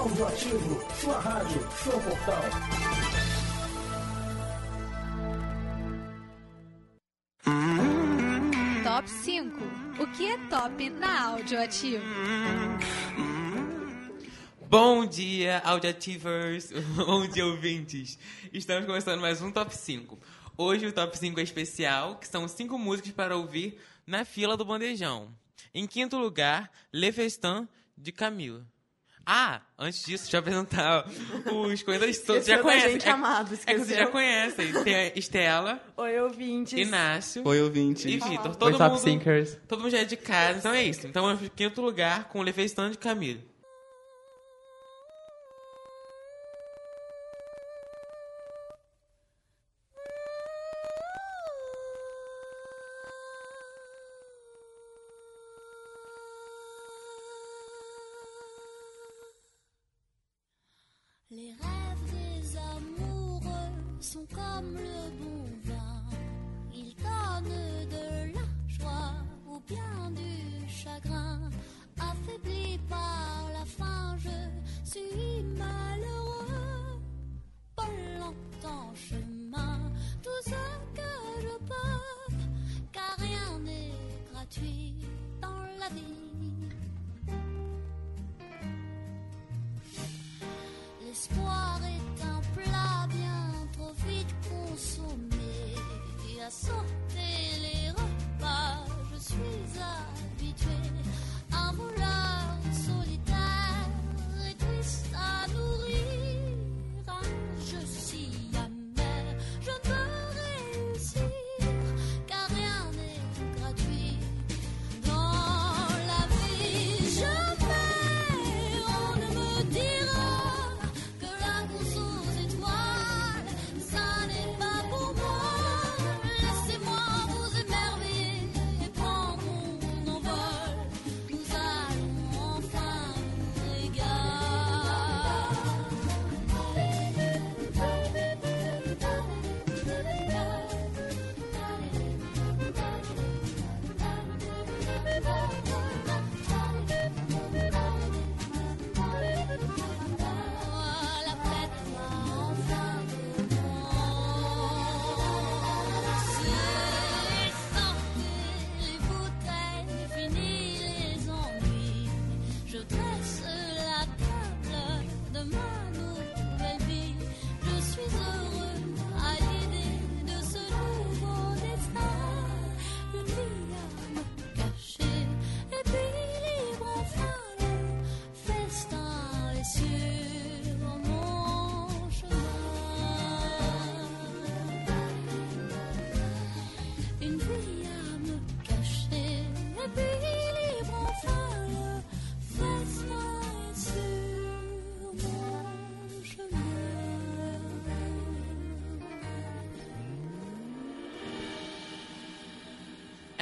Audioativo, sua rádio, seu portal. Top 5. O que é top na Audioativo? Bom dia, Audioativers! Bom dia, ouvintes! Estamos começando mais um Top 5. Hoje o Top 5 é especial, que são cinco músicas para ouvir na fila do bandejão. Em quinto lugar, Le Festin, de Camila. Ah, antes disso, deixa eu apresentar os corredores todos. Já Esqueceu conhecem. gente é, amado, é que vocês já esqueceu? conhecem. Tem a Estela, Oi, ouvintes. Inácio Oi, ouvinte. e Vitor. Oi, Todo Top mundo, Thinkers. todo mundo já é de casa, então é isso. Então, em quinto lugar, com Le Festin, de Camila.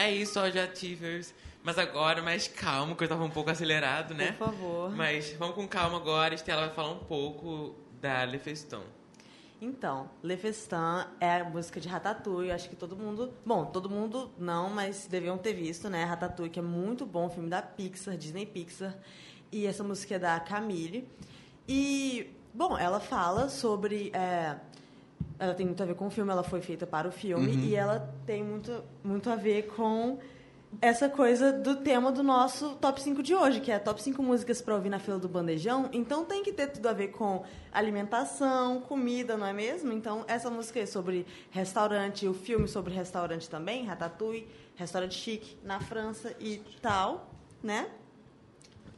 É isso, Audioativers. Mas agora, mais calmo, que eu tava um pouco acelerado, né? Por favor. Mas vamos com calma agora. Estela vai falar um pouco da Le Festin. Então, Le Festin é a música de Ratatouille. Acho que todo mundo... Bom, todo mundo não, mas deviam ter visto, né? Ratatouille, que é muito bom, filme da Pixar, Disney Pixar. E essa música é da Camille. E, bom, ela fala sobre... é, ela tem muito a ver com o filme, ela foi feita para o filme. E ela tem muito, muito a ver com essa coisa do tema do nosso top 5 de hoje, que é top 5 músicas para ouvir na fila do bandejão. Então tem que ter tudo a ver com alimentação, comida, não é mesmo? Então essa música é sobre restaurante, o filme sobre restaurante também, Ratatouille, restaurante chique na França e tal, né?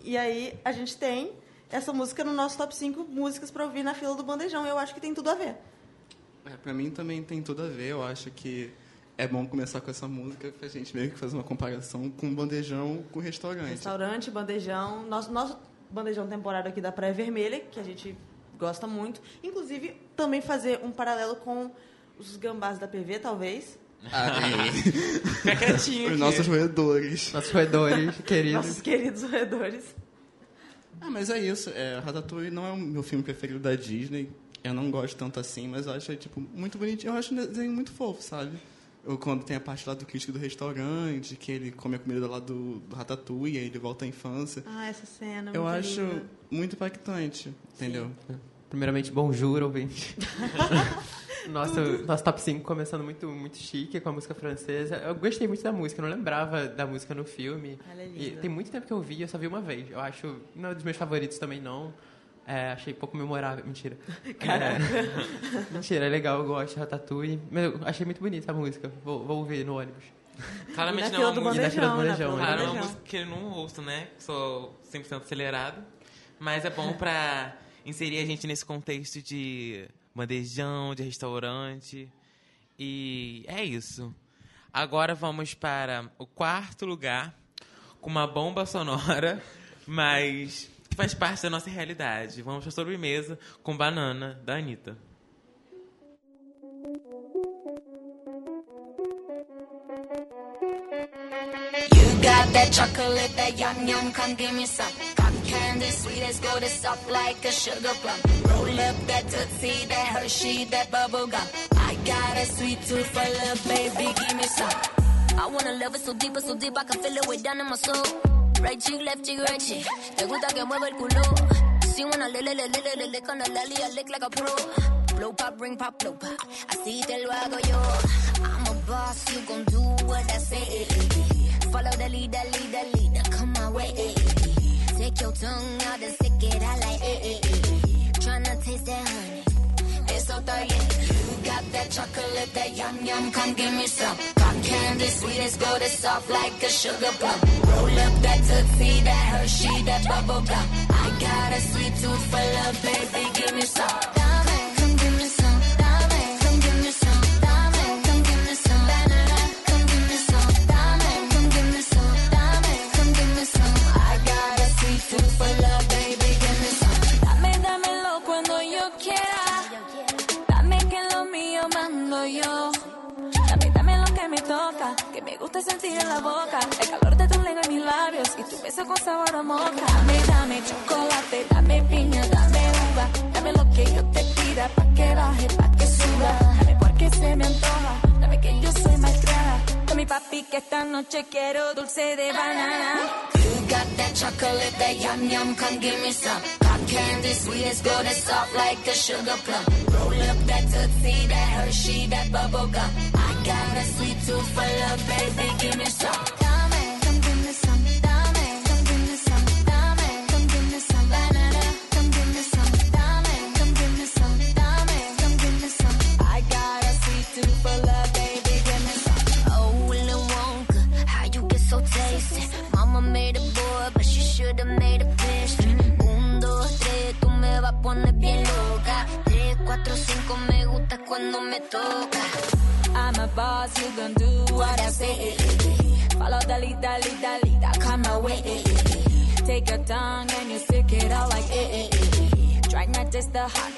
E aí a gente tem essa música no nosso top 5 músicas para ouvir na fila do bandejão. Eu acho que tem tudo a ver. É, pra mim também tem tudo a ver. Eu acho que é bom começar com essa música pra gente meio que fazer uma comparação com o bandejão com o restaurante. Restaurante, bandejão. Nosso, nosso bandejão temporário aqui da Praia Vermelha, que a gente gosta muito. Inclusive, também fazer um paralelo com os gambás da PV, talvez. Ah, tem Fica quietinho os aqui. nossos roedores. Nossos roedores queridos. Nossos queridos roedores. Ah, mas é isso. É, Ratatouille não é o meu filme preferido da Disney. Eu não gosto tanto assim, mas eu acho, tipo, muito bonitinho. Eu acho um desenho muito fofo, sabe? Ou quando tem a parte lá do crítico do restaurante, que ele come a comida lá do, do Ratatouille, aí ele volta à infância. Ah, essa cena. Eu muito acho linda. muito impactante, entendeu? Primeiramente, bonjour, ouvinte. nosso, nosso top 5 começando muito, muito chique com a música francesa. Eu gostei muito da música, eu não lembrava da música no filme. Ela é E linda. tem muito tempo que eu vi, eu só vi uma vez. Eu acho, não é dos meus favoritos também, não. É, achei pouco memorável. Mentira. Caraca. É, mentira, é legal, eu gosto de Ratatouille. Mas eu achei muito bonita a música. Vou, vou ouvir no ônibus. Claramente não é uma música. bandejão, bandejão, né? Claro, é uma música que eu não ouço, né? Sou 100% acelerado. Mas é bom pra inserir a gente nesse contexto de bandejão, de restaurante. E é isso. Agora vamos para o quarto lugar, com uma bomba sonora, mas faz parte da nossa realidade. Vamos para a sobremesa com banana, da Anitta. You got that chocolate, that yum yum, come give me some. Cotton candy, sweet as gold, it's soft like a sugar plum. Roll up that tootsie, that Hershey, that bubble gum. I got a sweet tooth for love, baby, give me some. I wanna love it so deep, so deep, I can feel it way down in my soul. Right cheek, left cheek, right cheek. Te gusta que mueva el culo. Si wanna le le le le con la lali, lick like a pro. Blow pop, ring pop, blow pop. Así te lo hago yo. I'm a boss, you gon' do what I say. Follow the leader, leader, leader, come my way. Take your tongue out and stick it out like eh, eh, eh. Tryna taste that honey. It's so thirsty. Got that chocolate, that yum yum, come give me some. Cotton candy, sweet as gold, it's soft like a sugar plum. Roll up that tootsie, that Hershey, that bubble gum. I got a sweet tooth for love, baby, give me some. Banana. You got that chocolate, that yum yum, come give me some. Cotton candy, sweet as gold, it's soft like a sugar plum. Roll up that tootsie, that Hershey, that bubble gum. I got a sweet tooth for love, baby, give me some. Cuando me toca. I'm a boss, you gon' do what I say. Follow the leader, leader, leader, come my way. Take your tongue and you stick it out like eh, eh, eh. Try not taste the hot.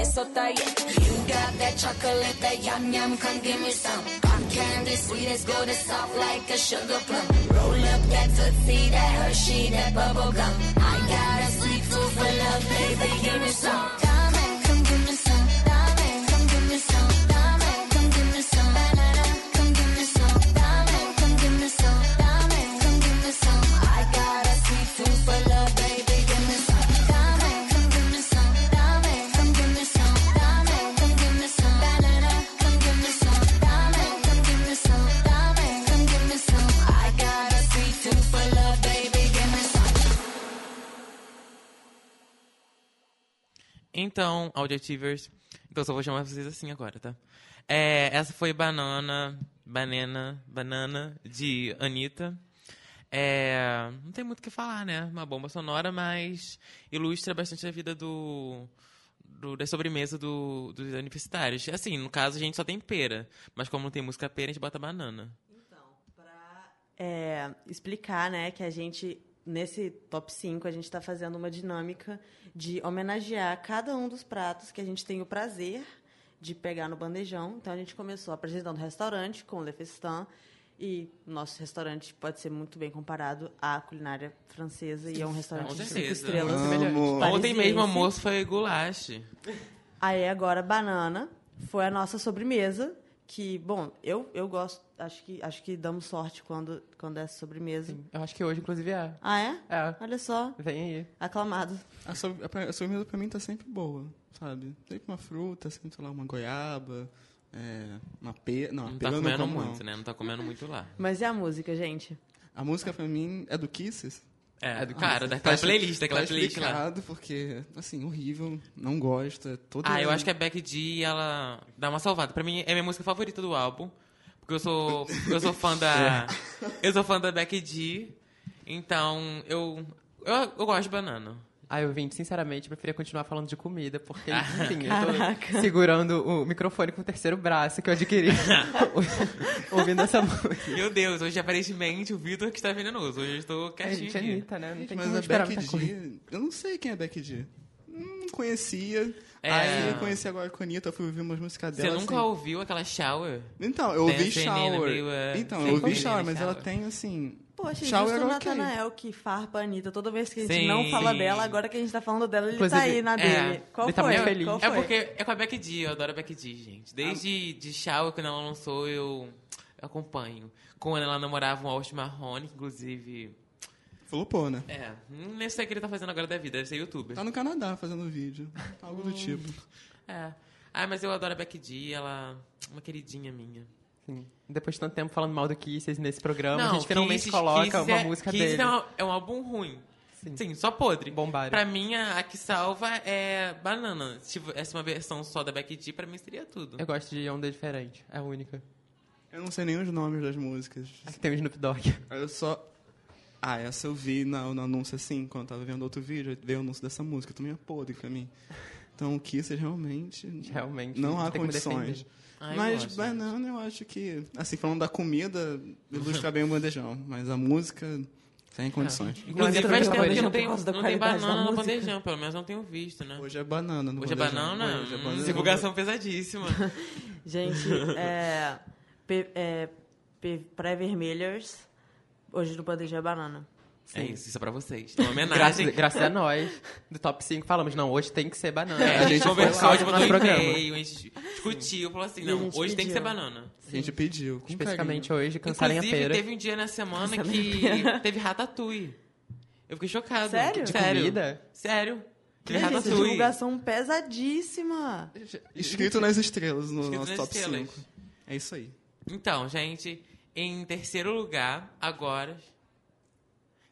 Eso está. You got that chocolate, that yum yum, come give me some. Cotton candy, sweet as gold, it's soft like a sugar plum. Roll up that tootsie, that Hershey, that bubble gum. I got a sweet tooth for love, baby, give me some. Dame, come give me some. Então, Audiotivers. Então, só vou chamar vocês assim agora, tá? É, essa foi Banana, Banana, Banana, de Anitta. É, não tem muito o que falar, né? Uma bomba sonora, mas ilustra bastante a vida do, do- da sobremesa do- dos universitários. Assim, no caso, a gente só tem pera. Mas como não tem música pera, a gente bota banana. é, explicar, né, que a gente, nesse top 5, a gente está fazendo uma dinâmica de homenagear cada um dos pratos que a gente tem o prazer de pegar no bandejão. Então, a gente começou apresentando o restaurante com Le Festin, e nosso restaurante pode ser muito bem comparado à culinária francesa, e é um restaurante de cinco estrelas. Amo. Ontem mesmo o almoço foi goulash. Aí agora banana foi a nossa sobremesa, que, bom, eu, eu gosto, acho que, acho que damos sorte quando, quando é sobremesa. Eu acho que hoje, inclusive, é. Ah, é? É. Olha só, Vem aí. aclamado. A, sob- a, a sobremesa pra mim tá sempre boa, sabe? Sempre uma fruta, sempre sei lá, uma goiaba, é, uma pera. Não, a Não pera tá não comendo como, muito, não. né? Não tá comendo muito lá. Mas e a música, gente? A música pra mim é do Kisses. É, do cara, daquela Tá playlist, daquela tá playlist lá. porque, assim, horrível, não gosto, é toda... Ah, eu acho que a Becky G, ela dá uma salvada. Pra mim, é minha música favorita do álbum. Porque eu sou, eu sou fã da... Eu sou fã da Becky G. Então, eu... Eu, eu gosto de banana. Ah, eu vim, sinceramente, preferia continuar falando de comida, porque, Ah, enfim, eu tô segurando o microfone com o terceiro braço que eu adquiri ouvindo essa música. Meu Deus, hoje aparentemente o Vitor que está venenoso. Hoje eu estou É, quietinho gente, aqui. Anitta, né? Não tem Mas como a esperar Becky. G, eu não sei quem é Becky G. Não conhecia. É. Aí eu conheci agora com a Anitta, fui ouvir umas músicas Você dela. nunca assim. ouviu aquela shower? Então, eu ouvi Shower. Então, eu ouvi ouvi Shower, mas Shower. ela tem assim. Poxa, Shower justo o é. Natanael que farpa a Anitta. Toda vez que a gente Sim, não fala sim. dela, agora que a gente tá falando dela, ele Inclusive, tá aí na é, dele. Qual ele tá foi? muito feliz. Qual É foi? porque é com a Becky G, eu adoro a Becky G, gente. Desde de Shower, quando ela lançou, eu acompanho. Quando ela namorava um Austin Marrone, que inclusive... Flopou, né? É, nem sei o que ele tá fazendo agora da vida, deve ser youtuber. Tá no Canadá fazendo vídeo. Algo do tipo. É. Ah, mas eu adoro a Becky G, ela é uma queridinha minha. Sim. Depois de tanto tempo falando mal do Kisses nesse programa, a Não, gente finalmente Kisses- coloca Kisses uma é, música Kisses dele. É um, é um álbum ruim. Sim. Sim, só podre. Bombário. Pra mim, a, a que salva é Banana. Se tivesse uma versão só da Becky G, pra mim seria tudo. Eu gosto de onda diferente. É a única. Eu não sei nem os nomes das músicas. Aqui tem o Snoop Dogg. Eu só. Ah, essa eu vi na, no anúncio assim, quando eu tava vendo outro vídeo, veio o anúncio dessa música, também é podre pra mim. Então o Kisses realmente. Realmente. Não há tem como condições. Defender. Ah, eu mas gosto. banana eu acho que, assim, falando da comida, ilustra bem o bandejão. Mas a música, sem condições. Inclusive, Não, faz eu tempo que não tem, não tem banana no bandejão, pelo menos não tenho visto, né? Hoje é banana no Hoje é bandejão. banana? Hoje é Hum, banana. divulgação pesadíssima. Gente, é, é, pré-vermelhas, hoje no bandejão é banana. É isso, isso é pra vocês. Uma Graças, homenagem. graças a nós, do top 5, falamos, não, hoje tem que ser banana. É, a gente conversou, a gente no mandou nosso programa. e-mail, a gente discutiu, falou assim, a não, hoje tem que ser pediu. banana. A gente pediu. com Especificamente carinho. hoje, cancelem a Inclusive, feira. teve um dia na semana que teve ratatouille. Eu fiquei chocado. Sério? De Sério. comida? Sério. Teve Gente, ratatouille. divulgação pesadíssima. Escrito nas estrelas no Escrito nosso top estrelas. 5. É isso aí. Então, gente, em terceiro lugar, agora,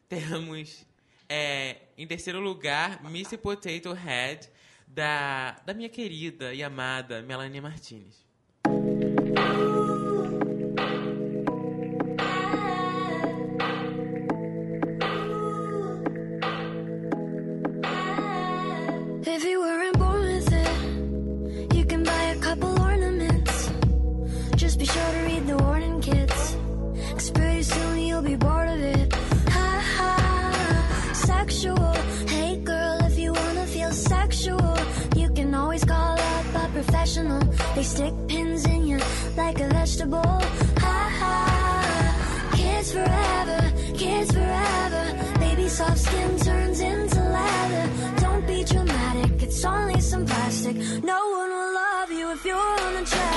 temos... é, em terceiro lugar, Missy Potato Head, da, da minha querida e amada Melanie Martinez. Stick pins in you like a vegetable. Ha ha, kids forever, kids forever. Baby soft skin turns into leather. Don't be dramatic, it's only some plastic. No one will love you if you're unattractive. Oh,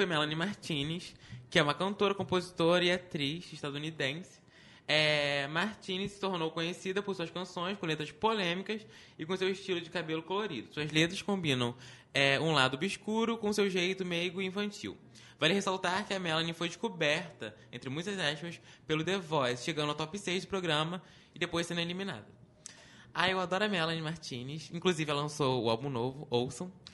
foi Melanie Martinez, que é uma cantora, compositora e atriz estadunidense. É, Martinez se tornou conhecida por suas canções com letras polêmicas e com seu estilo de cabelo colorido. Suas letras combinam é, um lado obscuro com seu jeito meigo e infantil. Vale ressaltar que a Melanie foi descoberta, entre muitas aspas, pelo The Voice, chegando ao top 6 do programa e depois sendo eliminada. Ah, eu adoro a Melanie Martinez. Inclusive, ela lançou o álbum novo, Ouçam. Ah,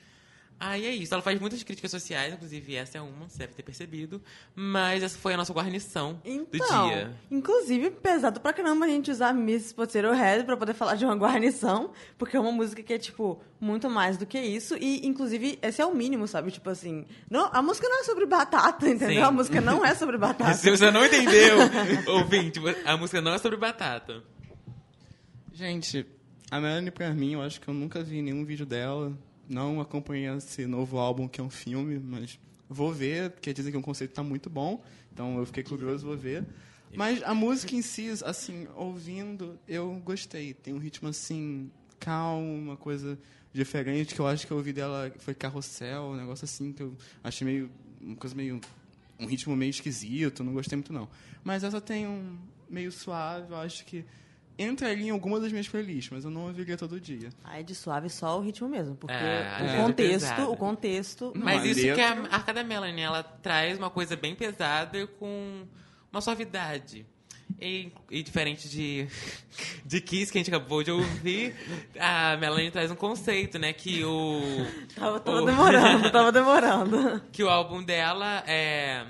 e é isso. Ela faz muitas críticas sociais, inclusive essa é uma, você deve ter percebido. Mas essa foi a nossa guarnição do Então, dia. inclusive, pesado pra caramba a gente usar Miss Potato Head pra poder falar de uma guarnição, porque é uma música que é, tipo, muito mais do que isso. E, inclusive, esse é o mínimo, sabe? Tipo assim, não, a música não é sobre batata, entendeu? Sim. A música não é sobre batata. Se você não entendeu, ouvinte, a música não é sobre batata. Gente, a Melanie, pra mim, eu acho que eu nunca vi nenhum vídeo dela. Não acompanhei esse novo álbum, que é um filme, mas vou ver, porque dizem que o conceito tá muito bom. Então eu fiquei curioso, vou ver. Mas a música em si, assim, ouvindo, eu gostei. Tem um ritmo, assim, calmo, uma coisa diferente, que eu acho que eu ouvi dela foi Carrossel, um negócio assim, que eu achei meio... Uma coisa meio... Um ritmo meio esquisito, não gostei muito, não. Mas essa tem um meio suave, eu acho que entraria em alguma das minhas playlists, mas eu não ouviria todo dia. Aí de suave só o ritmo mesmo, porque É, o letra contexto, pesada. o contexto... Não, Mas isso que é a letra- marca da Melanie. Ela traz uma coisa bem pesada com uma suavidade. E, e diferente de, de Kiss, que a gente acabou de ouvir, a Melanie traz um conceito, né? Que o, Tava, tava o- demorando, tava demorando. que o álbum dela é...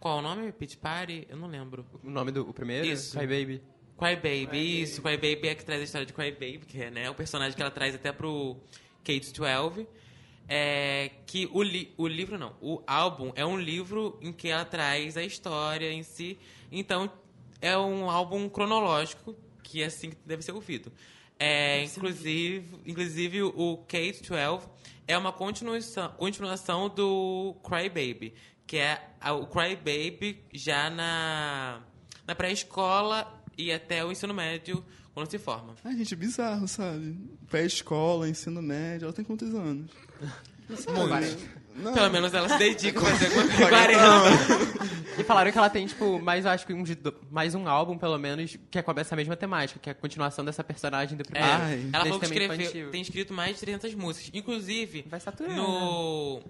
Qual o nome? Pitch Party? Eu não lembro. O nome do o primeiro? Isso. Cry Baby. Cry Baby, isso. Cry Baby é que traz a história de Cry Baby, que é né, o personagem que ela traz até pro Kate 12. É, que o, li o livro, não, o álbum é um livro em que ela traz a história em si. Então, é um álbum cronológico, que é assim que deve ser ouvido. É, inclusive, inclusive, o Kate 12 é uma continuação, continuação do Cry Baby, que é a- o Cry Baby já na, na pré-escola e até o ensino médio, quando se forma. Ai, gente, bizarro, sabe? Pré-escola, ensino médio, ela tem quantos anos? Muito. Não. Pelo menos ela se dedica a fazer alguma coisa. 40. E falaram que ela tem, tipo, mais, eu acho que um, de do- mais um álbum, pelo menos, que é com essa mesma temática, que é a continuação dessa personagem do É, primeiro. Ai. ela falou que escreveu, infantil. tem escrito mais de 300 músicas. Inclusive, Vai saturar, no...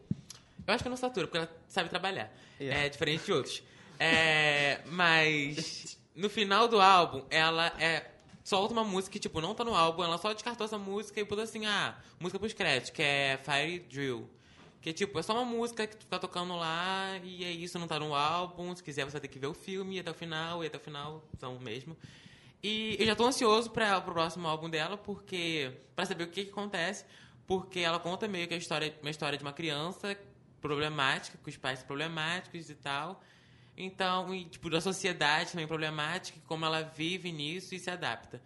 Eu acho que não satura, porque ela sabe trabalhar. Yeah. É diferente de outros. É, mas no final do álbum, ela é solta uma música que, tipo, não tá no álbum, ela só descartou essa música e botou assim, ah, música pros créditos, que é Fire Drill. Que, tipo, é só uma música que tu fica tocando lá e é isso, não tá no álbum. Se quiser, você ter que ver o filme até o final, e até o final são mesmo. E eu já tô ansioso para pro próximo álbum dela, porque para saber o que, que acontece, porque ela conta meio que a história, uma história de uma criança problemática, com os pais problemáticos e tal. Então, e, tipo, da sociedade também problemática, como ela vive nisso e se adapta.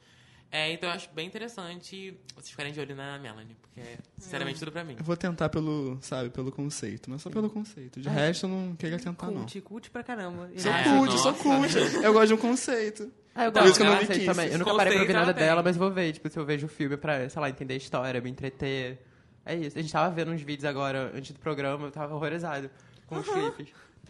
É, então eu acho bem interessante vocês ficarem de olho na Melanie, porque é, sinceramente, tudo pra mim. Eu vou tentar pelo, sabe, pelo conceito, mas só pelo conceito. De resto, eu não queria tentar, não. Cult, cult pra caramba. Sou É, cult, sou cult. Eu gosto de um conceito. Ah, eu Então, gosto isso que eu não também. Eu nunca parei pra ouvir nada tem. dela, mas vou ver. Tipo, se eu vejo o filme pra, sei lá, entender a história, me entreter. É isso. A gente tava vendo uns vídeos agora, antes do programa, eu tava horrorizado com os clipes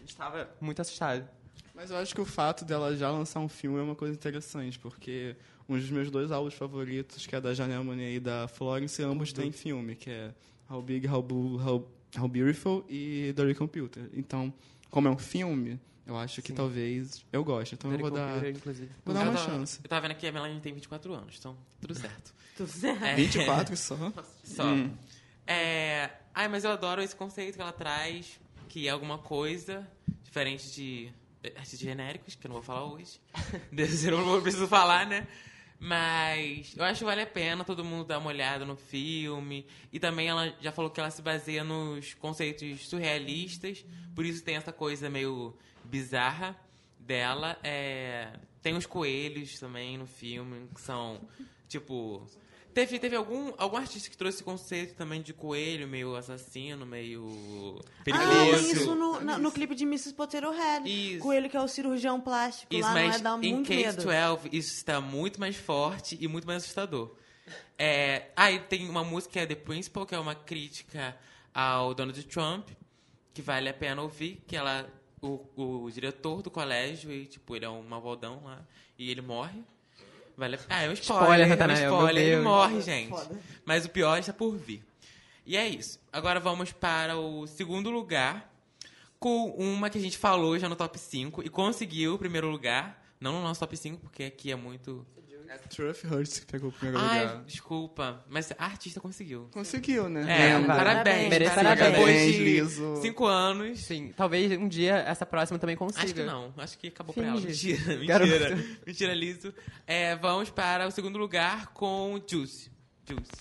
estava muito assustado. Mas eu acho que o fato dela já lançar um filme é uma coisa interessante, porque um dos meus dois álbuns favoritos, que é da Janelle Monáe e da Florence, ambos têm uhum. filme, que é How Big, How, Blue, How, How Beautiful e Dirty Computer. Então, como é um filme, eu acho que talvez eu goste. Então Dirty eu vou Computer, dar, inclusive. vou dar uma tava, chance. Eu tava vendo aqui, a Melanie tem 24 anos, então tudo certo. tudo certo. É. 24 só? Só. Hum. É, ai, mas eu adoro esse conceito que ela traz que é alguma coisa diferente de artistas genéricos, que eu não vou falar hoje. Desse eu não preciso falar, né? Mas eu acho que vale a pena todo mundo dar uma olhada no filme. E também ela já falou que ela se baseia nos conceitos surrealistas, por isso tem essa coisa meio bizarra dela. É... Tem os coelhos também no filme, que são tipo Teve, teve algum, algum artista que trouxe esse conceito também de coelho, meio assassino, meio perigoso. Ah, isso no, no, no clipe de Mrs. Potato Head. Isso. Coelho que é o cirurgião plástico é? isso, lá, mas dá muito em Case 12, isso está muito mais forte e muito mais assustador. É, aí tem uma música que é The Principal, que é uma crítica ao Donald Trump, que vale a pena ouvir, que ela... O, o diretor do colégio, e, tipo, ele é um malvadão lá, e ele morre. Vale a... Ah, é um spoiler. Spoiler, é um spoiler. Ele morre, gente. Foda. Mas o pior está por vir. E é isso. Agora vamos para o segundo lugar, com uma que a gente falou já no top 5 e conseguiu o primeiro lugar. Não no nosso top 5, porque aqui é muito Truff é Hurst que pegou o primeiro Ai, lugar. desculpa. Mas a artista conseguiu. Conseguiu, né? É, É, parabéns. Merecido. Parabéns, Depois Liso. cinco anos. Sim, talvez um dia essa próxima também consiga. Acho que não. Acho que acabou pra ela. Mentira, mentira. Mentira, liso. É, vamos para o segundo lugar com Juice. Juice.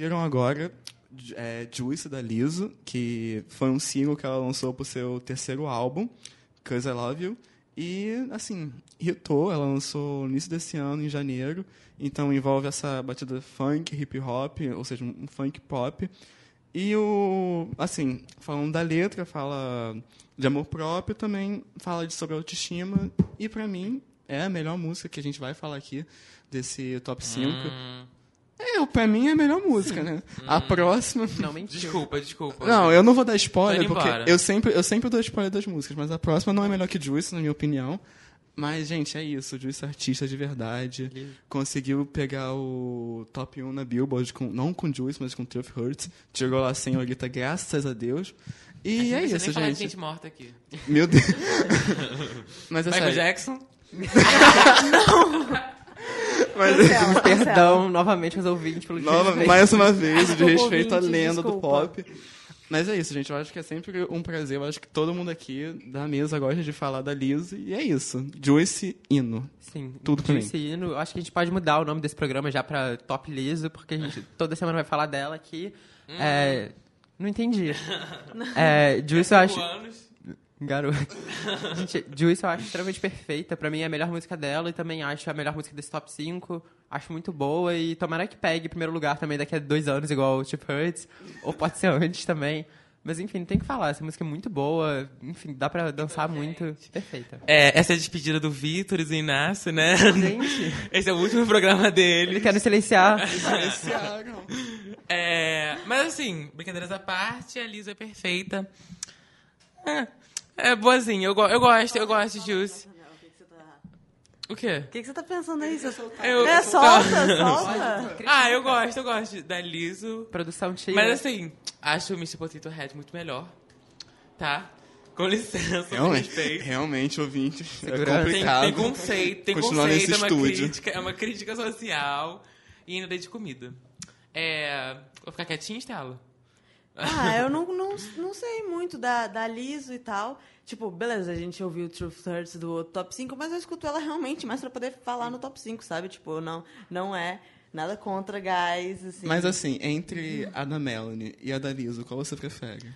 viram agora é Juice da Lizzo, que foi um single que ela lançou pro seu terceiro álbum, Cause I Love You. E, assim, hitou, ela lançou no início desse ano, em janeiro. Então envolve essa batida funk, hip hop, ou seja, um funk pop. E o. Assim, falando da letra, fala de amor próprio, também fala de sobre autoestima. E para mim, é a melhor música que a gente vai falar aqui desse top 5. Hum. É, pra mim é a melhor música, né? A próxima. Não, mentiu. desculpa, desculpa. Não, eu não vou dar spoiler, porque eu sempre, eu sempre dou spoiler das músicas, mas a próxima não é melhor que Juice, na minha opinião. Mas, gente, é isso. Juice é artista de verdade. Conseguiu pegar o top 1 na Billboard, com, não com Juice, mas com Truth Hurts. Chegou lá sem Olita, graças a Deus. E A gente é não isso, nem falar de gente. gente morta aqui. Meu Deus. mas é Michael sério. Jackson? Mas, Cancela, Perdão novamente aos ouvintes pelo Nova, mais uma vez, de respeito à lenda do desculpa. pop. Mas é isso, gente. Eu acho que é sempre um prazer. Eu acho que todo mundo aqui da mesa gosta de falar da Liz. E é isso. Joyce Hino. Sim, Tudo pra mim. Juice Hino. Acho que a gente pode mudar o nome desse programa já pra Top Liso, porque a gente toda semana vai falar dela aqui. É, não entendi. É, Juice eu acho... Anos. Garoto. Gente, Juice eu acho extremamente perfeita. Pra mim é a melhor música dela e também acho a melhor música desse top 5. Acho muito boa e tomara que pegue em primeiro lugar também daqui a dois anos, igual o Chip Hurts. Ou pode ser antes também. Mas enfim, tem que falar. Essa música é muito boa. Enfim, dá pra dançar muito. Perfeita. É, essa é a despedida do Vitor e do Inácio, né? Gente. Esse é o último programa dele. Ele quer nos silenciar. É, mas assim, brincadeiras à parte, a Lisa é perfeita. É, é boazinha, eu, go- eu gosto, eu gosto de Juice. O quê? O que, que você tá pensando aí? Você... Eu- É, solta, solta. Ah, eu gosto, eu gosto da Liso. Produção tira. Mas assim, acho o Mr. Potato Head muito melhor. Tá? Com licença, com Realmente, respeito. realmente ouvinte. É Segurança. Tem, complicado. tem conceito, tem continuar conceito, nesse é uma estúdio. crítica, é uma crítica social e ainda dei de comida. É, vou ficar quietinha, Estela? Ah, eu não, não, não sei muito da, da Liso e tal. Tipo, beleza, a gente ouviu o Truth Hurts do top 5, mas eu escuto ela realmente mais pra poder falar no top 5, sabe? Tipo, não, não é nada contra guys, assim. Mas assim, entre a da Melanie e a da Liso, qual você prefere?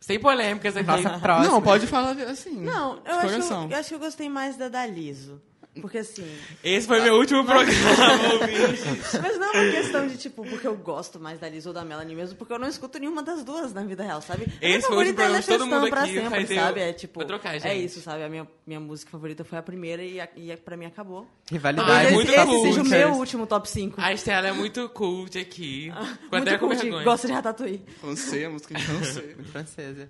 Sem polêmicas aqui. Nossa, próxima. Não, pode falar assim. Não, eu acho, eu acho que eu gostei mais da da Liso. Porque assim. Esse foi meu último programa, ouvinte. Mas não é uma questão de, tipo, porque eu gosto mais da Liso ou da Melanie mesmo, porque eu não escuto nenhuma das duas na vida real, sabe? Esse foi o último favorita é programa de todo mundo pra aqui, sempre, faz eu- sabe? É tipo. Trocar, É isso, sabe? A minha, minha música favorita foi a primeira e, a, e a, pra mim acabou. Rivalidade. Ah, Talvez muito esse, cool, seja o meu último top 5. A Estela é muito cult aqui. Até Muito com cult, vergonha. gosto de Ratatouille. Francês, música de francês. Francesa.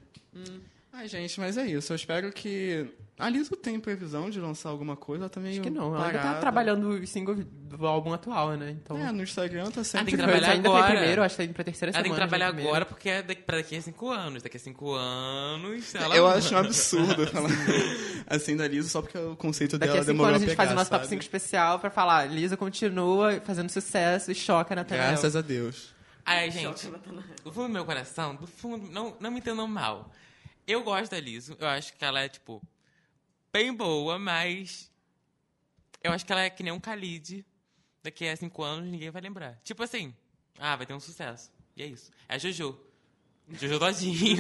Ai, gente, mas é isso. Eu espero que. A Liso tem previsão de lançar alguma coisa. Ela tá Acho que não. Ela ainda tá trabalhando o single do álbum atual, né? Então. É, no Instagram tá Ah, sempre. tem que trabalhar ainda agora. primeiro, acho que tá indo pra terceira Ela tem semana. que trabalhar já primeiro. agora porque é daqui, pra daqui a cinco anos. Daqui a cinco anos. Ela... Eu acho um absurdo falar assim da Liso só porque o conceito Daqui dela a cinco demorou anos a a gente pegar, faz o nosso top sabe? 5 especial pra falar, Lisa continua fazendo sucesso e choca na tela. Graças a Deus. Ai, gente, do fundo do meu coração, do fundo, não, não me entendam mal. Eu gosto da Liso, eu acho que ela é, tipo, bem boa, mas eu acho que ela é que nem um Khalid. Daqui a cinco anos ninguém vai lembrar. Tipo assim, ah, vai ter um sucesso. E é isso. É a Jojo. Jojo Todinho.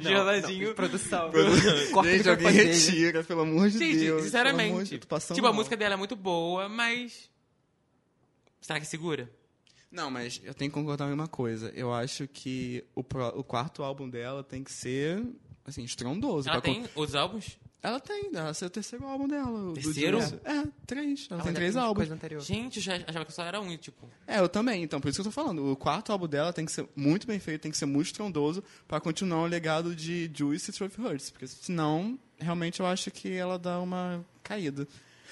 Jojo Todinho. Produção. Corta o gente, alguém retira, pelo amor de Gente, Deus. sinceramente. de- passando tipo, a mal. música dela é muito boa, mas. Será que segura? Não, mas eu tenho que concordar em uma coisa. Eu acho que o, pro- o quarto álbum dela tem que ser, assim, estrondoso. Ela tem con- outros álbuns? Ela tem, ela é o terceiro álbum dela. Terceiro? É, três. Ela, Ela tem três álbuns. Coisa anterior. Gente, eu já achava que só era um, tipo. É, eu também. Então, por isso que eu tô falando. O quarto álbum dela tem que ser muito bem feito, tem que ser muito estrondoso pra continuar o legado de Juice e Trophy Hurts. Porque senão, realmente, eu acho que ela dá uma caída.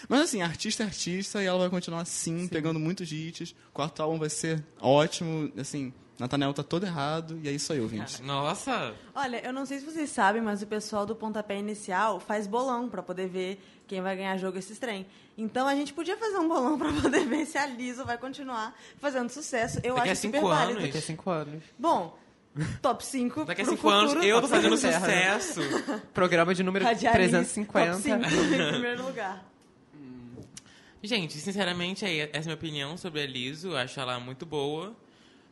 Mas assim, artista é artista e ela vai continuar assim, pegando muitos hits. O quarto álbum vai ser ótimo. Assim, Nathaniel tá todo errado. E é isso aí, ouvinte. Nossa! Olha, eu não sei se vocês sabem, mas o pessoal do Pontapé Inicial faz bolão pra poder ver quem vai ganhar jogo esses trem. Então a gente podia fazer um bolão pra poder ver se a Liso vai continuar fazendo sucesso. Eu Daqui a acho super cinco válido. anos. Daqui a cinco anos. Bom, top 5 Daqui a pro cinco anos futuro, eu tô fazendo sucesso. Programa de número Radialista, 350. Top 5 em primeiro lugar. Gente, sinceramente, essa é a minha opinião sobre a Liso. Eu acho ela muito boa.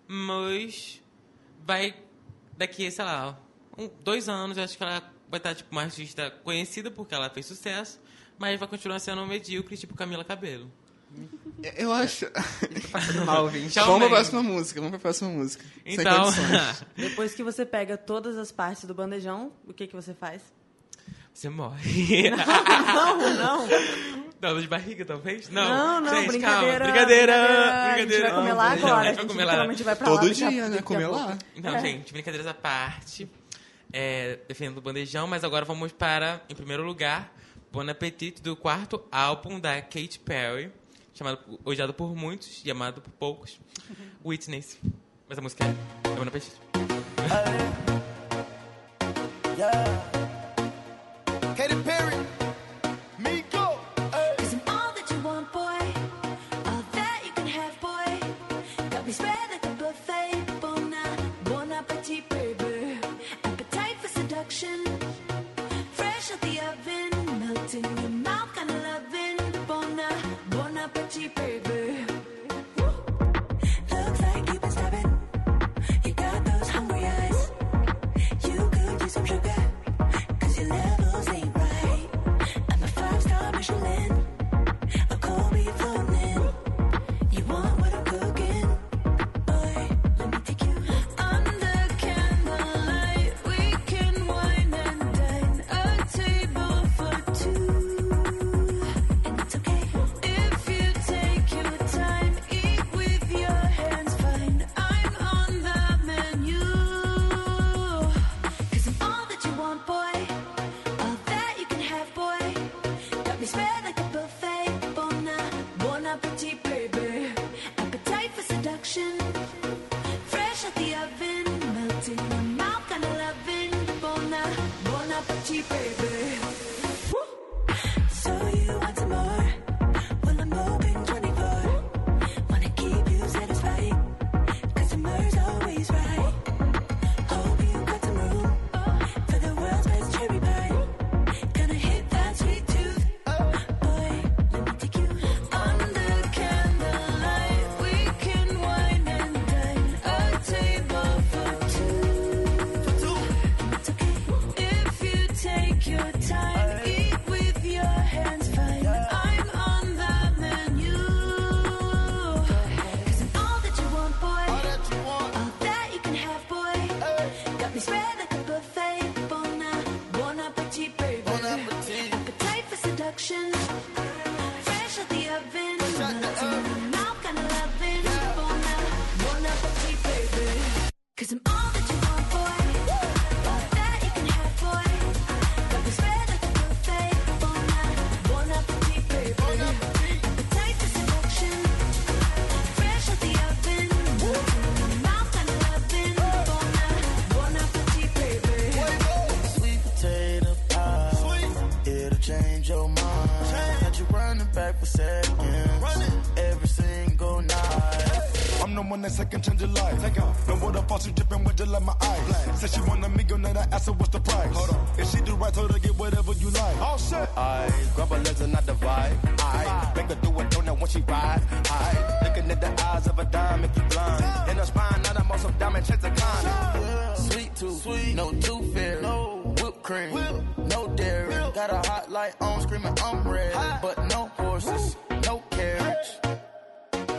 mas vai daqui, sei lá, um- dois anos, eu acho que ela vai estar tipo uma artista conhecida porque ela fez sucesso, mas vai continuar sendo medíocre, tipo Camila Cabello. Eu acho. Mal, ouvinte. Tchau, vamos pra próxima música, vamos pra próxima música. Então. Depois que você pega todas as partes do bandejão, o que, que você faz? você morre. Não, não. Dor de barriga, talvez? Não, não, gente, brincadeira. calma. Brincadeira, A gente brincadeira. vai comer lá Não, agora. a A gente vai comer lá. vai pra lá. Todo a- dia, né? Comer lá. Então, É. gente, brincadeiras à parte. É, defendendo o bandejão, mas agora vamos para, em primeiro lugar, Bon Appetit do quarto álbum da Katy Perry, chamado, odiado por muitos e amado por poucos, Witness. Mas a música é Bon Appetit. Katy Perry,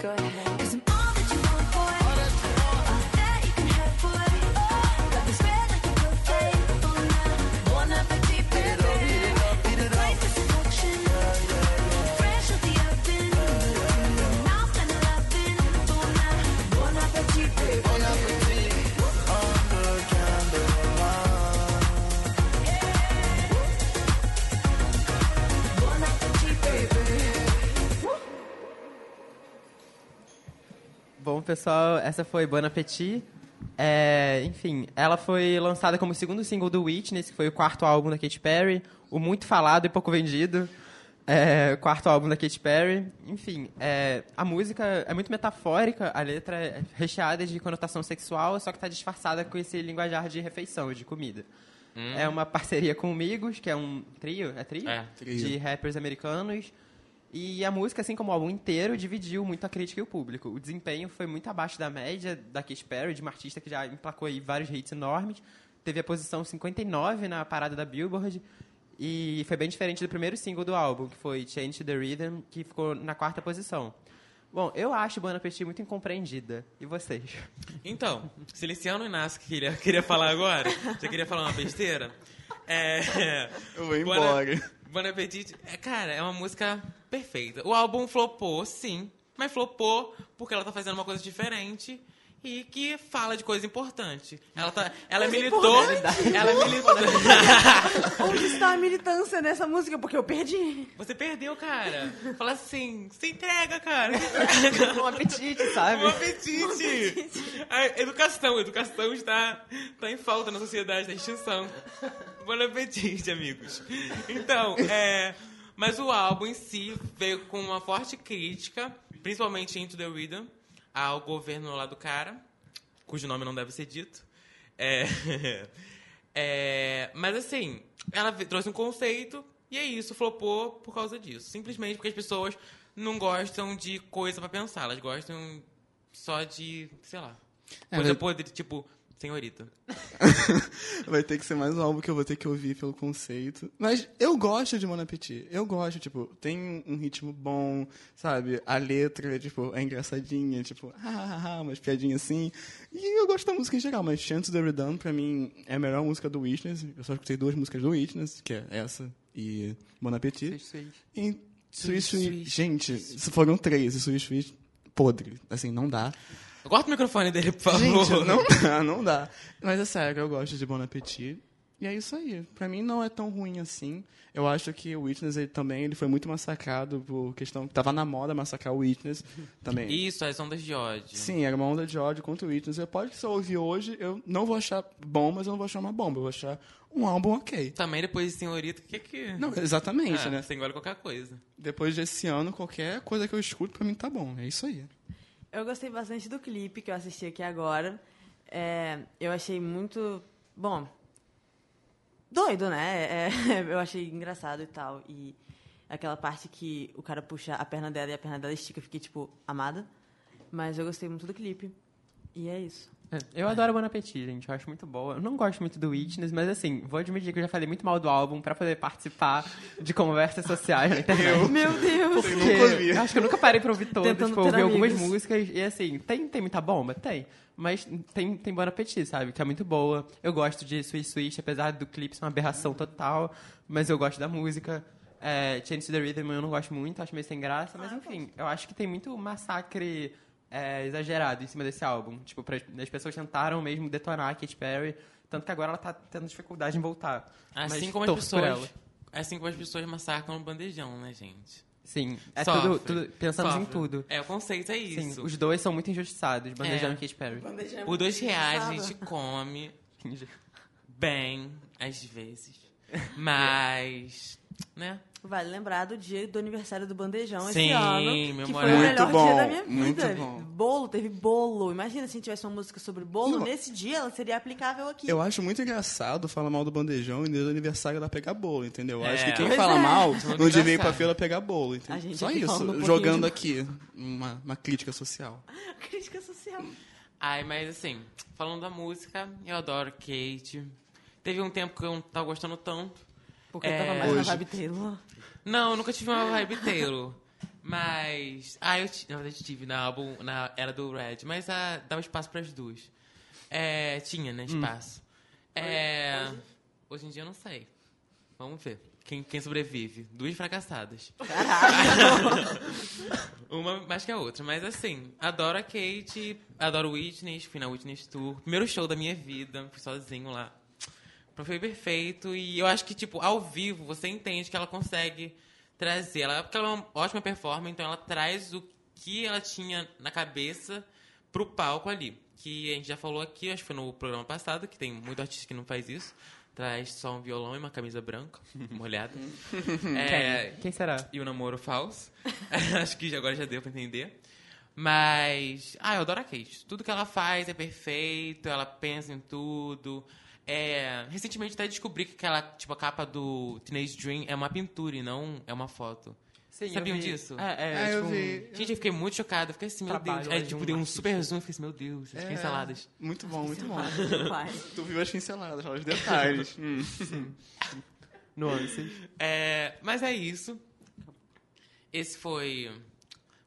Go ahead. Pessoal, essa foi Bon Appetit. É, enfim, ela foi lançada como segundo single do Witness, que foi o quarto álbum da Katy Perry, o muito falado e pouco vendido é, quarto álbum da Katy Perry. Enfim, é, a música é muito metafórica, a letra é recheada de conotação sexual, só que está disfarçada com esse linguajar de refeição, de comida. É uma parceria com o Migos, que é um trio, é trio? É. Trio. De rappers americanos. E a música, assim como o álbum inteiro, dividiu muito a crítica e o público. O desempenho foi muito abaixo da média da Katy Perry, de uma artista que já emplacou aí vários hits enormes. Teve a posição 59 na parada da Billboard. E foi bem diferente do primeiro single do álbum, que foi Change the Rhythm, que ficou na quarta posição. Bom, eu acho Bon Appetit muito incompreendida. E vocês? Então, Siliciano Inácio que queria, queria falar agora, já queria falar uma besteira. É, Eu vou embora. Bon Appetit, é, cara, é uma música perfeita. O álbum flopou, sim, mas flopou porque ela tá fazendo uma coisa diferente e que fala de coisa importante. Ela tá, ela militou, ela militou. Onde está a militância nessa música? Porque eu perdi. Você perdeu, cara. Fala assim, se entrega, cara. Um apetite, sabe? Um apetite. A educação, a educação está, está em falta na sociedade, está em extinção. Bom apetite, amigos. Então, é, mas o álbum em si veio com uma forte crítica, principalmente Into the Rhythm, ao governo lá do cara, cujo nome não deve ser dito. É, é, mas assim, ela trouxe um conceito e é isso, flopou por causa disso. Simplesmente porque as pessoas não gostam de coisa pra pensar, elas gostam só de, sei lá, É, coisa mas- podre, tipo, senhorita. Vai ter que ser mais um álbum que eu vou ter que ouvir pelo conceito. Mas eu gosto de Mon Appetit. Eu gosto, tipo, tem um ritmo bom, sabe? A letra, tipo, é engraçadinha, tipo, ah, ah, ah, umas piadinhas assim. E eu gosto da música em geral, mas Chance the Redone, pra mim, é a melhor música do Witness. Eu só escutei duas músicas do Witness, que é essa e Bon Appetit. Sweet, sweet. E Sweet. gente, se foram três, e Sweet Sweet, podre. Assim, não dá. Corta o microfone dele, por favor. Gente, não dá, não dá. Mas é sério, eu gosto de Bon Appetit. E é isso aí. Pra mim não é tão ruim assim. Eu acho que o Witness ele também ele foi muito massacrado por questão que tava na moda massacrar o Witness também. Isso, as ondas de ódio. Sim, era uma onda de ódio contra o Witness. Eu pode que se eu ouvir hoje, eu não vou achar bom, mas eu não vou achar uma bomba. Eu vou achar um álbum ok. Também depois de senhorita, o que que... Não, exatamente, Ah, né? Você engole qualquer coisa. Depois desse ano, qualquer coisa que eu escuto, pra mim tá bom. É isso aí. Eu gostei bastante do clipe que eu assisti aqui agora. É, eu achei muito. Bom. Doido, né? É, eu achei engraçado e tal. E aquela parte que o cara puxa a perna dela e a perna dela estica, eu fiquei tipo, amada. Mas eu gostei muito do clipe. E é isso. É, Eu adoro Bon Appetit, gente. Eu acho muito boa. Eu não gosto muito do Witness, mas assim, vou admitir que eu já falei muito mal do álbum pra poder participar de conversas sociais na internet. Meu Deus! Eu nunca ouvi. Eu acho que eu nunca parei pra ouvir todas, Tentando tipo, ouvir algumas amigos. músicas. E assim, tem, tem muita bomba? Tem. Mas tem, tem Bon Appetit, sabe? Que é muito boa. Eu gosto de Sweet Sweet, apesar do clipe ser uma aberração total. Mas eu gosto da música. É, Change the Rhythm eu não gosto muito, acho meio sem graça. Mas enfim, eu acho que tem muito massacre é, exagerado em cima desse álbum. Tipo, pra, as pessoas tentaram mesmo detonar a Katy Perry. Tanto que agora ela tá tendo dificuldade em voltar. Assim Mas como as pessoas... Assim como as pessoas massacram o bandejão, né, gente? Sim, é Sofre. tudo, tudo- pensamos em tudo. É, o conceito é isso. Sim, os dois são muito injustiçados, Bandejão É. e Katy Perry. Por dois reais a gente come bem, às vezes. Mas, né? Vale lembrar do dia do aniversário do Bandejão Sim, esse ano. Que foi o Muito melhor bom, dia da minha vida. muito bom. Bolo, teve bolo. Imagina se a gente tivesse uma música sobre bolo. Não. Nesse dia ela seria aplicável aqui. Eu acho muito engraçado falar mal do bandejão e no dia do aniversário ela pegar bolo, entendeu? Eu É. acho que quem fala é. mal Muito não devia ir pra feira pegar bolo, entendeu? Só isso, um jogando de- aqui uma, uma crítica social. Crítica social. Ai, mas assim, falando da música, eu adoro Kate. Teve um tempo que eu não tava gostando tanto. Porque É, eu tava mais na hoje. vibe Taylor. Não, eu nunca tive uma vibe Taylor. Mas. Ah, eu na verdade tive na álbum, na era do Red, mas ah, dava espaço pras duas. É, tinha, né, espaço. É, hoje em dia eu não sei. Vamos ver. Quem, quem sobrevive? Duas fracassadas. Uma mais que a outra. Mas assim, adoro a Kate, adoro o Whitney, fui na Whitney Tour. Primeiro show da minha vida, fui sozinho lá. Foi perfeito. E eu acho que, tipo, ao vivo, você entende que ela consegue trazer. Ela, porque ela é uma ótima performance, então ela traz o que ela tinha na cabeça pro palco ali. Que a gente já falou aqui, acho que foi no programa passado, que tem muito artista que não faz isso. Traz só um violão e uma camisa branca, molhada. É, Quem será? e o namoro falso. Acho que agora já deu pra entender. Mas. Ah, eu adoro a Kate. Tudo que ela faz é perfeito, ela pensa em tudo. É, recentemente até descobri que aquela, tipo, a capa do Teenage Dream é uma pintura e não é uma foto. Sim, Sabiam eu vi. disso? É, é, eu tipo, vi. Gente, eu fiquei muito chocado. Eu fiquei assim, meu Trabalho Deus. De tipo, um deu um super zoom. Eu fiquei assim, meu Deus, as É. pinceladas. Muito bom, muito bom. Tu viu as pinceladas, os detalhes. Hum. nuances. É, mas é isso. Esse foi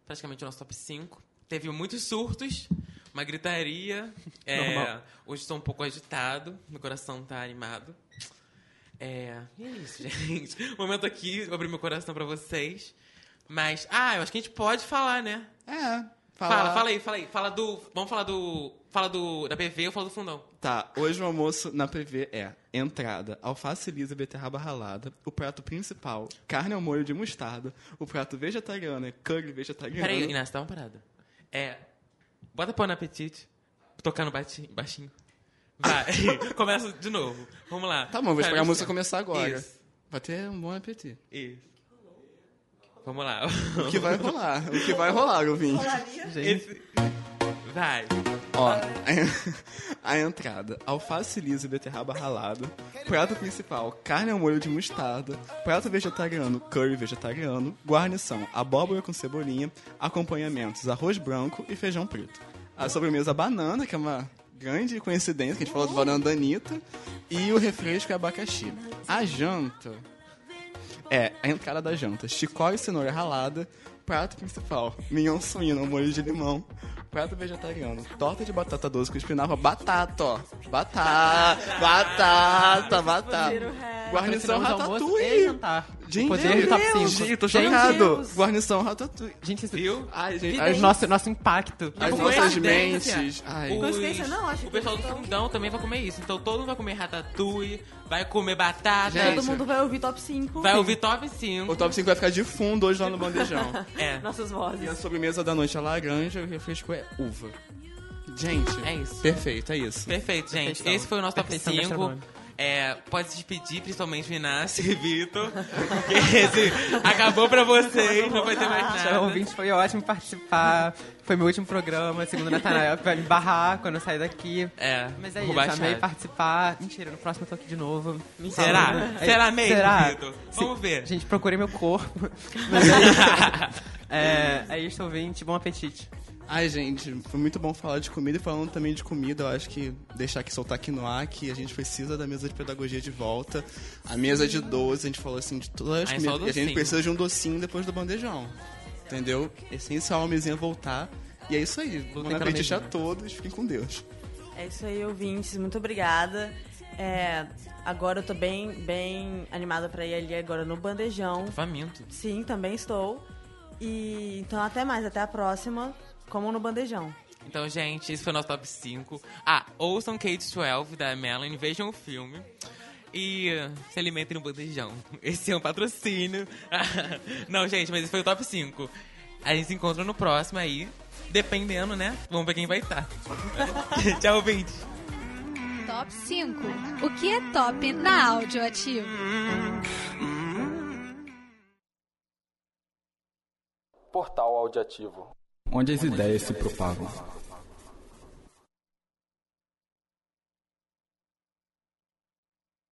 praticamente o nosso top 5. Teve muitos surtos, uma gritaria. É, hoje estou um pouco agitado, meu coração tá animado. É, e é isso, gente. Momento aqui, vou abrir meu coração pra vocês. Mas, ah, eu acho que a gente pode falar, né? É. Fala, falar- fala aí, fala aí. Fala do. Vamos falar do. Fala do. Da PV ou fala do fundão? Tá, hoje o almoço na PV é entrada, alface lisa e beterraba ralada, o prato principal, carne ao molho de mostarda, o prato vegetariano é curry vegetariano. Peraí, Inácio, dá uma parada. É. Bota pão no apetite. Tocar no bati- baixinho. Vai. Começa de novo. Vamos lá. Tá bom, vou esperar a música começar agora. Isso. Vai ter um bom apetite. Isso. Vamos lá. O que vai rolar? O que vai rolar, ouvinte? Esse- Vai. Ó, a, a entrada, alface lisa e beterraba ralada. Prato principal, carne ao molho de mostarda. Prato vegetariano, curry vegetariano. Guarnição, abóbora com cebolinha. Acompanhamentos, arroz branco e feijão preto. A sobremesa, banana, que é uma grande coincidência, que a gente falou do banana da Anitta. E o refresco é abacaxi. A janta é a entrada da janta, chicó e cenoura ralada. Prato principal, mignon suíno molho de limão. Prato vegetariano, torta de batata doce com espinafre, batata, ó. Batata, batata, batata. Guarnição ratatouille. jantar. Gente, o poder do top 5. Gente, tô Gente, chocado. Guarnição ratatouille. Gente, isso... Viu? Ai, gente, o as, nosso, nosso impacto. as nossas mentes. Ai. os- não, acho O que pessoal do fundão também vai comer isso. Então todo mundo vai comer ratatouille, vai comer batata, Gente, Todo mundo vai ouvir top 5. vai ouvir top 5. O top 5 vai ficar de fundo hoje lá no bandejão. É, Nossas E a vozes. sobremesa da noite é laranja e o refresco é uva. Gente, É isso. Perfeito, é isso. perfeito, gente. Perfeição. Esse foi o nosso top Perfeição 5. É, pode se despedir, principalmente o Inácio e Vitor. Porque esse acabou pra vocês, não vai ter mais Tchau, nada. ouvinte, foi ótimo participar. Foi meu último programa, segundo o Natanael, que vai me barrar quando eu sair daqui. É, Mas é isso, amei participar. Mentira, no próximo eu tô aqui de novo. Será? É, Será mesmo, Será? Vitor? Vamos Sim. ver. Gente, procurei meu corpo. Mas é isso. é, é isso, ouvinte. Bom apetite. Ai, gente, foi muito bom falar de comida e falando também de comida, eu acho que deixar aqui soltar aqui no ar que a gente precisa da mesa de pedagogia de volta. A mesa de doce, a gente falou assim de todas as Aí só comidas. E a gente precisa de um docinho depois do bandejão. Entendeu? Essencial a mesinha voltar. E é isso aí. Bom pela apetite a todos, fiquem com Deus. É isso aí, ouvintes. Muito obrigada. É, agora eu tô bem, bem animada pra ir ali agora no bandejão. Faminto. Sim, também estou. E então até mais, até a próxima. Como no bandejão. Então, gente, esse foi o nosso top 5. Ah, ouçam Kate 12 da Melanie, vejam o filme. E uh, se alimentem no bandejão. Esse é um patrocínio. Não, gente, mas esse foi o top 5. A gente se encontra no próximo aí. Dependendo, né? Vamos ver quem vai estar. Tchau, ouvinte. Top 5. O que é top na Audioativo? Portal Audiativo. Onde as ideias se propagam.